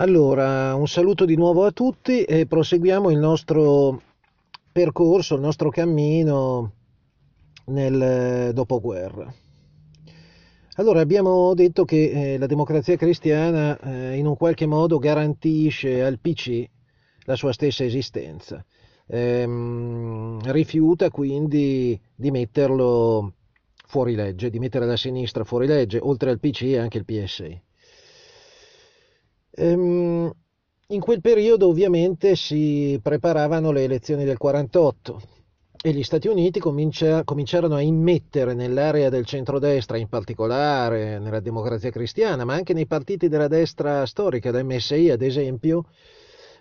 Allora, un saluto di nuovo a tutti e proseguiamo il nostro percorso, il nostro cammino nel eh, dopoguerra. Allora, abbiamo detto che eh, la democrazia cristiana eh, in un qualche modo garantisce al PC la sua stessa esistenza, ehm, rifiuta quindi di metterlo fuori legge, di mettere la sinistra fuori legge, oltre al PC anche il PSI. Ehm, in quel periodo ovviamente si preparavano le elezioni del 48 e gli Stati Uniti comincia, cominciarono a immettere nell'area del centrodestra, in particolare nella democrazia cristiana, ma anche nei partiti della destra storica, la MSI ad esempio,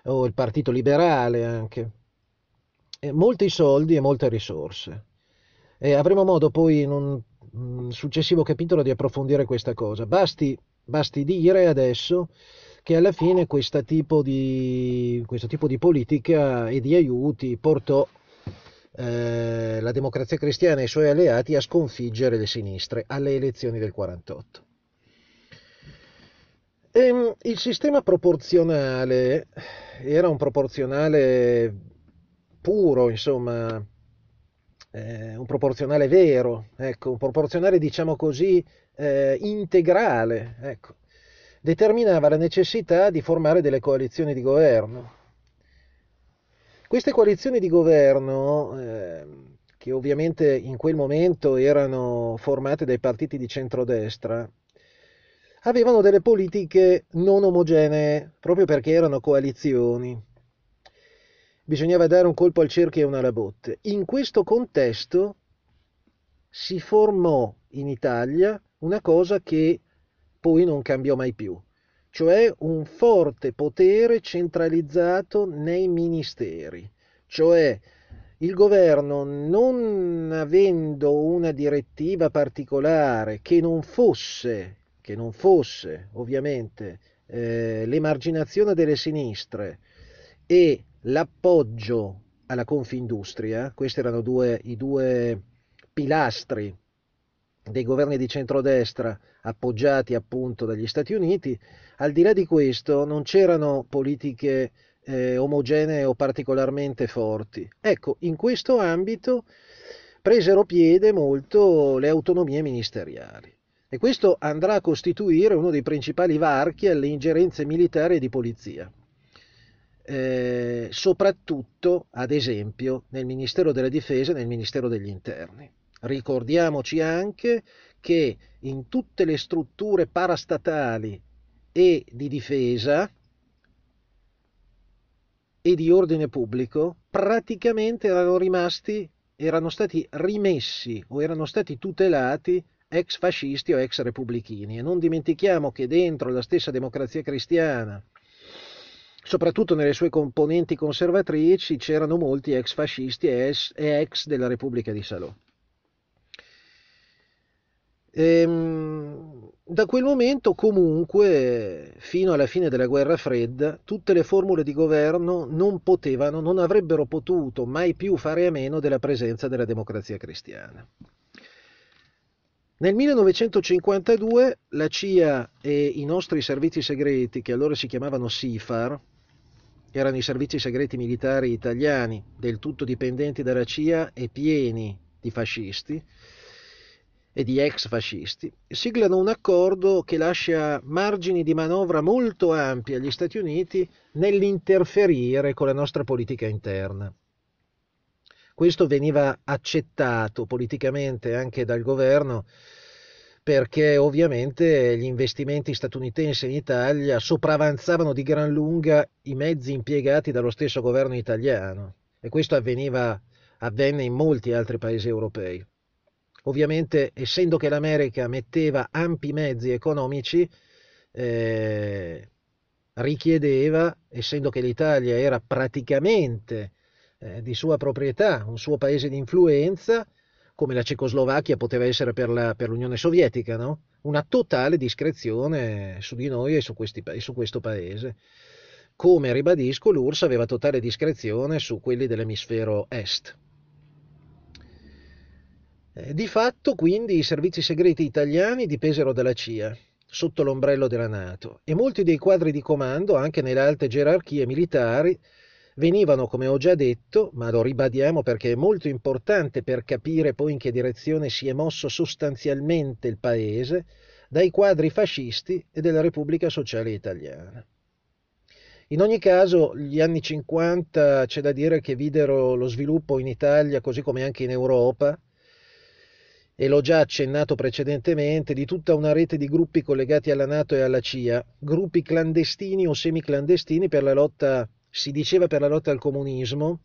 o il Partito Liberale anche, e molti soldi e molte risorse. E avremo modo poi in un, un successivo capitolo di approfondire questa cosa. Basti, basti dire adesso che alla fine questo tipo di, questo tipo di politica e di aiuti portò eh, la democrazia cristiana e i suoi alleati a sconfiggere le sinistre alle elezioni del 48. E, ehm, il sistema proporzionale era un proporzionale puro, insomma, eh, un proporzionale vero, ecco, un proporzionale diciamo così eh, integrale, ecco determinava la necessità di formare delle coalizioni di governo. Queste coalizioni di governo, eh, che ovviamente in quel momento erano formate dai partiti di centrodestra, avevano delle politiche non omogenee, proprio perché erano coalizioni. Bisognava dare un colpo al cerchio e una alla botte. In questo contesto si formò in Italia una cosa che poi non cambiò mai più, cioè un forte potere centralizzato nei ministeri, cioè il governo non avendo una direttiva particolare che non fosse, che non fosse ovviamente eh, l'emarginazione delle sinistre e l'appoggio alla Confindustria, questi erano due, i due pilastri dei governi di centrodestra appoggiati appunto dagli Stati Uniti, al di là di questo non c'erano politiche eh, omogenee o particolarmente forti. Ecco, in questo ambito presero piede molto le autonomie ministeriali e questo andrà a costituire uno dei principali varchi alle ingerenze militari e di polizia. Eh, soprattutto, ad esempio, nel Ministero della Difesa e nel Ministero degli Interni. Ricordiamoci anche che in tutte le strutture parastatali e di difesa e di ordine pubblico praticamente erano rimasti, erano stati rimessi o erano stati tutelati ex fascisti o ex repubblichini. E non dimentichiamo che dentro la stessa democrazia cristiana, soprattutto nelle sue componenti conservatrici, c'erano molti ex fascisti e ex della Repubblica di Salò. Ehm, da quel momento comunque, fino alla fine della guerra fredda, tutte le formule di governo non potevano, non avrebbero potuto mai più fare a meno della presenza della democrazia cristiana. Nel 1952 la CIA e i nostri servizi segreti, che allora si chiamavano SIFAR, erano i servizi segreti militari italiani, del tutto dipendenti dalla CIA e pieni di fascisti, e di ex fascisti, siglano un accordo che lascia margini di manovra molto ampi agli Stati Uniti nell'interferire con la nostra politica interna. Questo veniva accettato politicamente anche dal governo perché ovviamente gli investimenti statunitensi in Italia sopravanzavano di gran lunga i mezzi impiegati dallo stesso governo italiano e questo avveniva, avvenne in molti altri paesi europei. Ovviamente, essendo che l'America metteva ampi mezzi economici, eh, richiedeva, essendo che l'Italia era praticamente eh, di sua proprietà, un suo paese di influenza, come la Cecoslovacchia poteva essere per, la, per l'Unione Sovietica, no? una totale discrezione su di noi e su, questi, su questo paese. Come ribadisco, l'URSS aveva totale discrezione su quelli dell'emisfero est. Eh, di fatto, quindi, i servizi segreti italiani dipesero dalla CIA, sotto l'ombrello della Nato e molti dei quadri di comando, anche nelle alte gerarchie militari, venivano, come ho già detto, ma lo ribadiamo perché è molto importante per capire poi in che direzione si è mosso sostanzialmente il paese, dai quadri fascisti e della Repubblica Sociale Italiana. In ogni caso, gli anni 50 c'è da dire che videro lo sviluppo in Italia, così come anche in Europa, e l'ho già accennato precedentemente, di tutta una rete di gruppi collegati alla Nato e alla CIA, gruppi clandestini o semiclandestini per la lotta si diceva per la lotta al comunismo,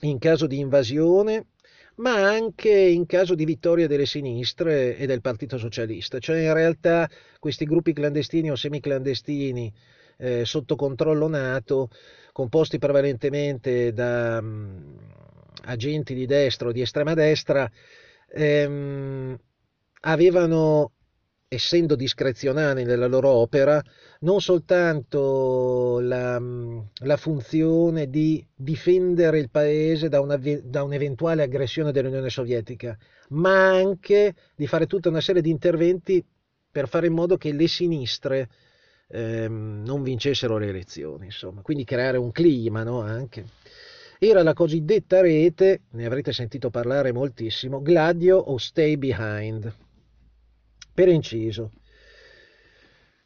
in caso di invasione, ma anche in caso di vittoria delle sinistre e del Partito Socialista. Cioè in realtà questi gruppi clandestini o semiclandestini eh, sotto controllo NATO, composti prevalentemente da um, agenti di destra o di estrema destra, ehm, avevano essendo discrezionali nella loro opera, non soltanto la, la funzione di difendere il paese da, una, da, un'eventuale aggressione dell'Unione Sovietica, ma anche di fare tutta una serie di interventi per fare in modo che le sinistre ehm, non vincessero le elezioni, insomma, quindi creare un clima no, anche. Era la cosiddetta rete, ne avrete sentito parlare moltissimo, Gladio o Stay Behind. Per inciso,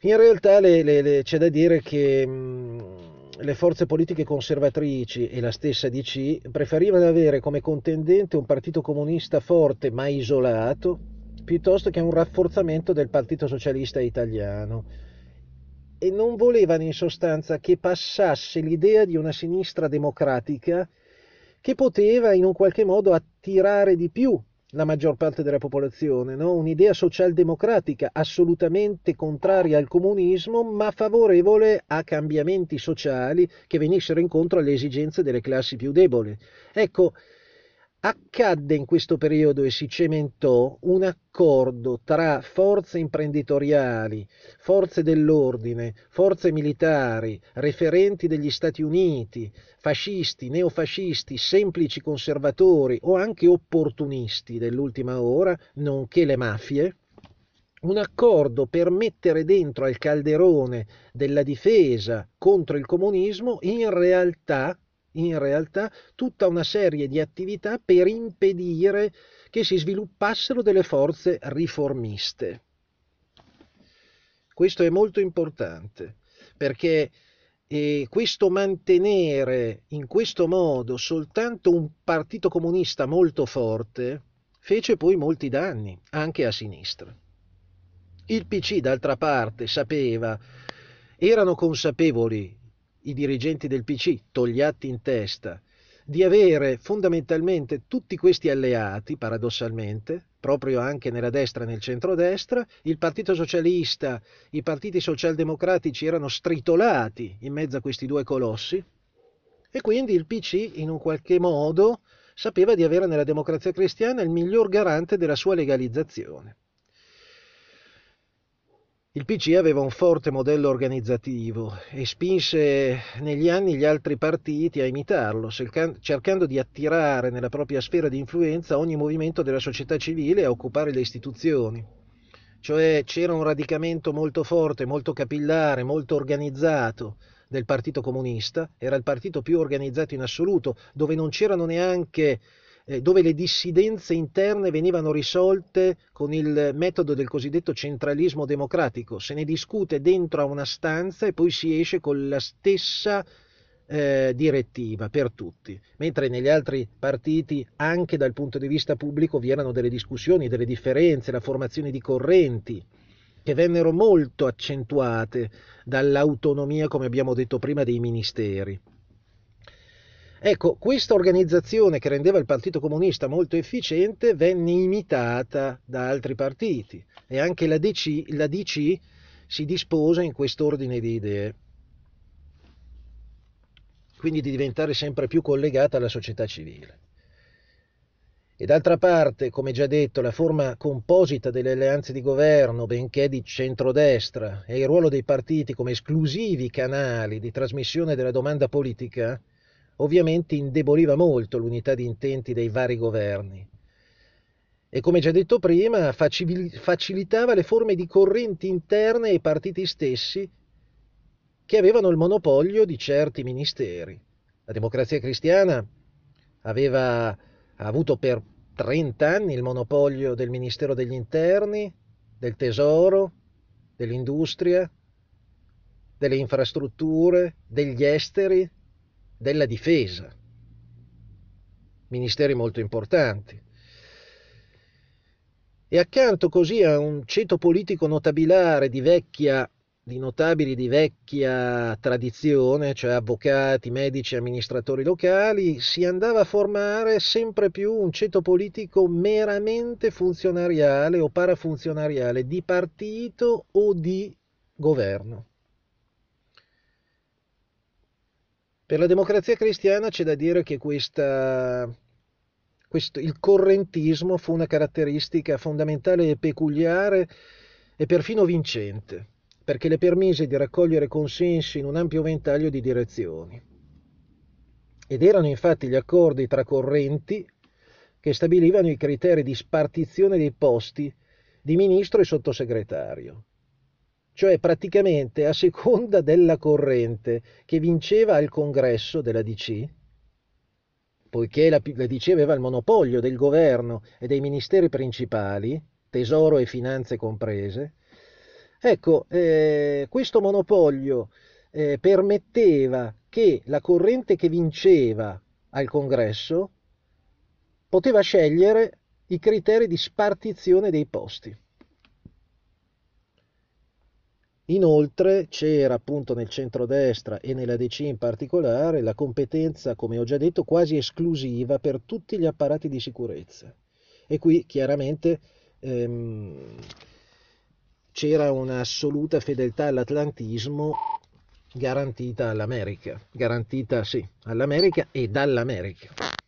in realtà le, le, le, c'è da dire che mh, le forze politiche conservatrici e la stessa DC preferivano avere come contendente un partito comunista forte ma isolato piuttosto che un rafforzamento del Partito Socialista Italiano e non volevano in sostanza che passasse l'idea di una sinistra democratica che poteva in un qualche modo attirare di più la maggior parte della popolazione, no? un'idea socialdemocratica assolutamente contraria al comunismo, ma favorevole a cambiamenti sociali che venissero incontro alle esigenze delle classi più deboli. Ecco, accadde in questo periodo e si cementò un accordo tra forze imprenditoriali, forze dell'ordine, forze militari, referenti degli Stati Uniti, fascisti, neofascisti, semplici conservatori o anche opportunisti dell'ultima ora, nonché le mafie, un accordo per mettere dentro al calderone della difesa contro il comunismo in realtà in realtà tutta una serie di attività per impedire che si sviluppassero delle forze riformiste. Questo è molto importante perché eh, questo mantenere in questo modo soltanto un partito comunista molto forte fece poi molti danni anche a sinistra. Il PC d'altra parte sapeva, erano consapevoli i dirigenti del PC, Togliatti in testa, di avere fondamentalmente tutti questi alleati, paradossalmente, proprio anche nella destra e nel centrodestra, il Partito Socialista, i partiti socialdemocratici erano stritolati in mezzo a questi due colossi e quindi il PC in un qualche modo sapeva di avere nella democrazia cristiana il miglior garante della sua legalizzazione. Il PC aveva un forte modello organizzativo e spinse negli anni gli altri partiti a imitarlo, cercando di attirare nella propria sfera di influenza ogni movimento della società civile a occupare le istituzioni. Cioè c'era un radicamento molto forte, molto capillare, molto organizzato del Partito Comunista, era il partito più organizzato in assoluto, dove non c'erano neanche eh, dove le dissidenze interne venivano risolte con il metodo del cosiddetto centralismo democratico. Se ne discute dentro a una stanza e poi si esce con la stessa eh, direttiva per tutti, mentre negli altri partiti, anche dal punto di vista pubblico, vi erano delle discussioni, delle differenze, la formazione di correnti che vennero molto accentuate dall'autonomia, come abbiamo detto prima, dei ministeri. Ecco, questa organizzazione che rendeva il Partito Comunista molto efficiente venne imitata da altri partiti e anche la DC, la DC si dispose in quest'ordine di idee, quindi di diventare sempre più collegata alla società civile. E d'altra parte, come già detto, la forma composita delle alleanze di governo, benché di centrodestra, e il ruolo dei partiti come esclusivi canali di trasmissione della domanda politica, ovviamente indeboliva molto l'unità di intenti dei vari governi e come già detto prima facilitava le forme di correnti interne ai partiti stessi che avevano il monopolio di certi ministeri. La democrazia cristiana aveva avuto per 30 anni il monopolio del Ministero degli Interni, del Tesoro, dell'Industria, delle infrastrutture, degli esteri, della difesa. Ministeri molto importanti. E accanto così a un ceto politico notabilare di vecchia di notabili di vecchia tradizione, cioè avvocati, medici, amministratori locali, si andava a formare sempre più un ceto politico meramente funzionariale o parafunzionariale di partito o di governo. Per la democrazia cristiana c'è da dire che questa, questo, il correntismo fu una caratteristica fondamentale e peculiare e perfino vincente perché le permise di raccogliere consensi in un ampio ventaglio di direzioni. Ed erano infatti gli accordi tra correnti che stabilivano i criteri di spartizione dei posti di ministro e sottosegretario. Cioè praticamente a seconda della corrente che vinceva al congresso della DC, poiché la, la DC aveva il monopolio del governo e dei ministeri principali, tesoro e finanze comprese, Ecco, eh, questo monopolio eh, permetteva che la corrente che vinceva al congresso poteva scegliere i criteri di spartizione dei posti. Inoltre c'era appunto nel centrodestra e nella DC in particolare la competenza, come ho già detto, quasi esclusiva per tutti gli apparati di sicurezza. E qui chiaramente ehm, c'era un'assoluta fedeltà all'atlantismo garantita all'America, garantita sì, all'America e dall'America.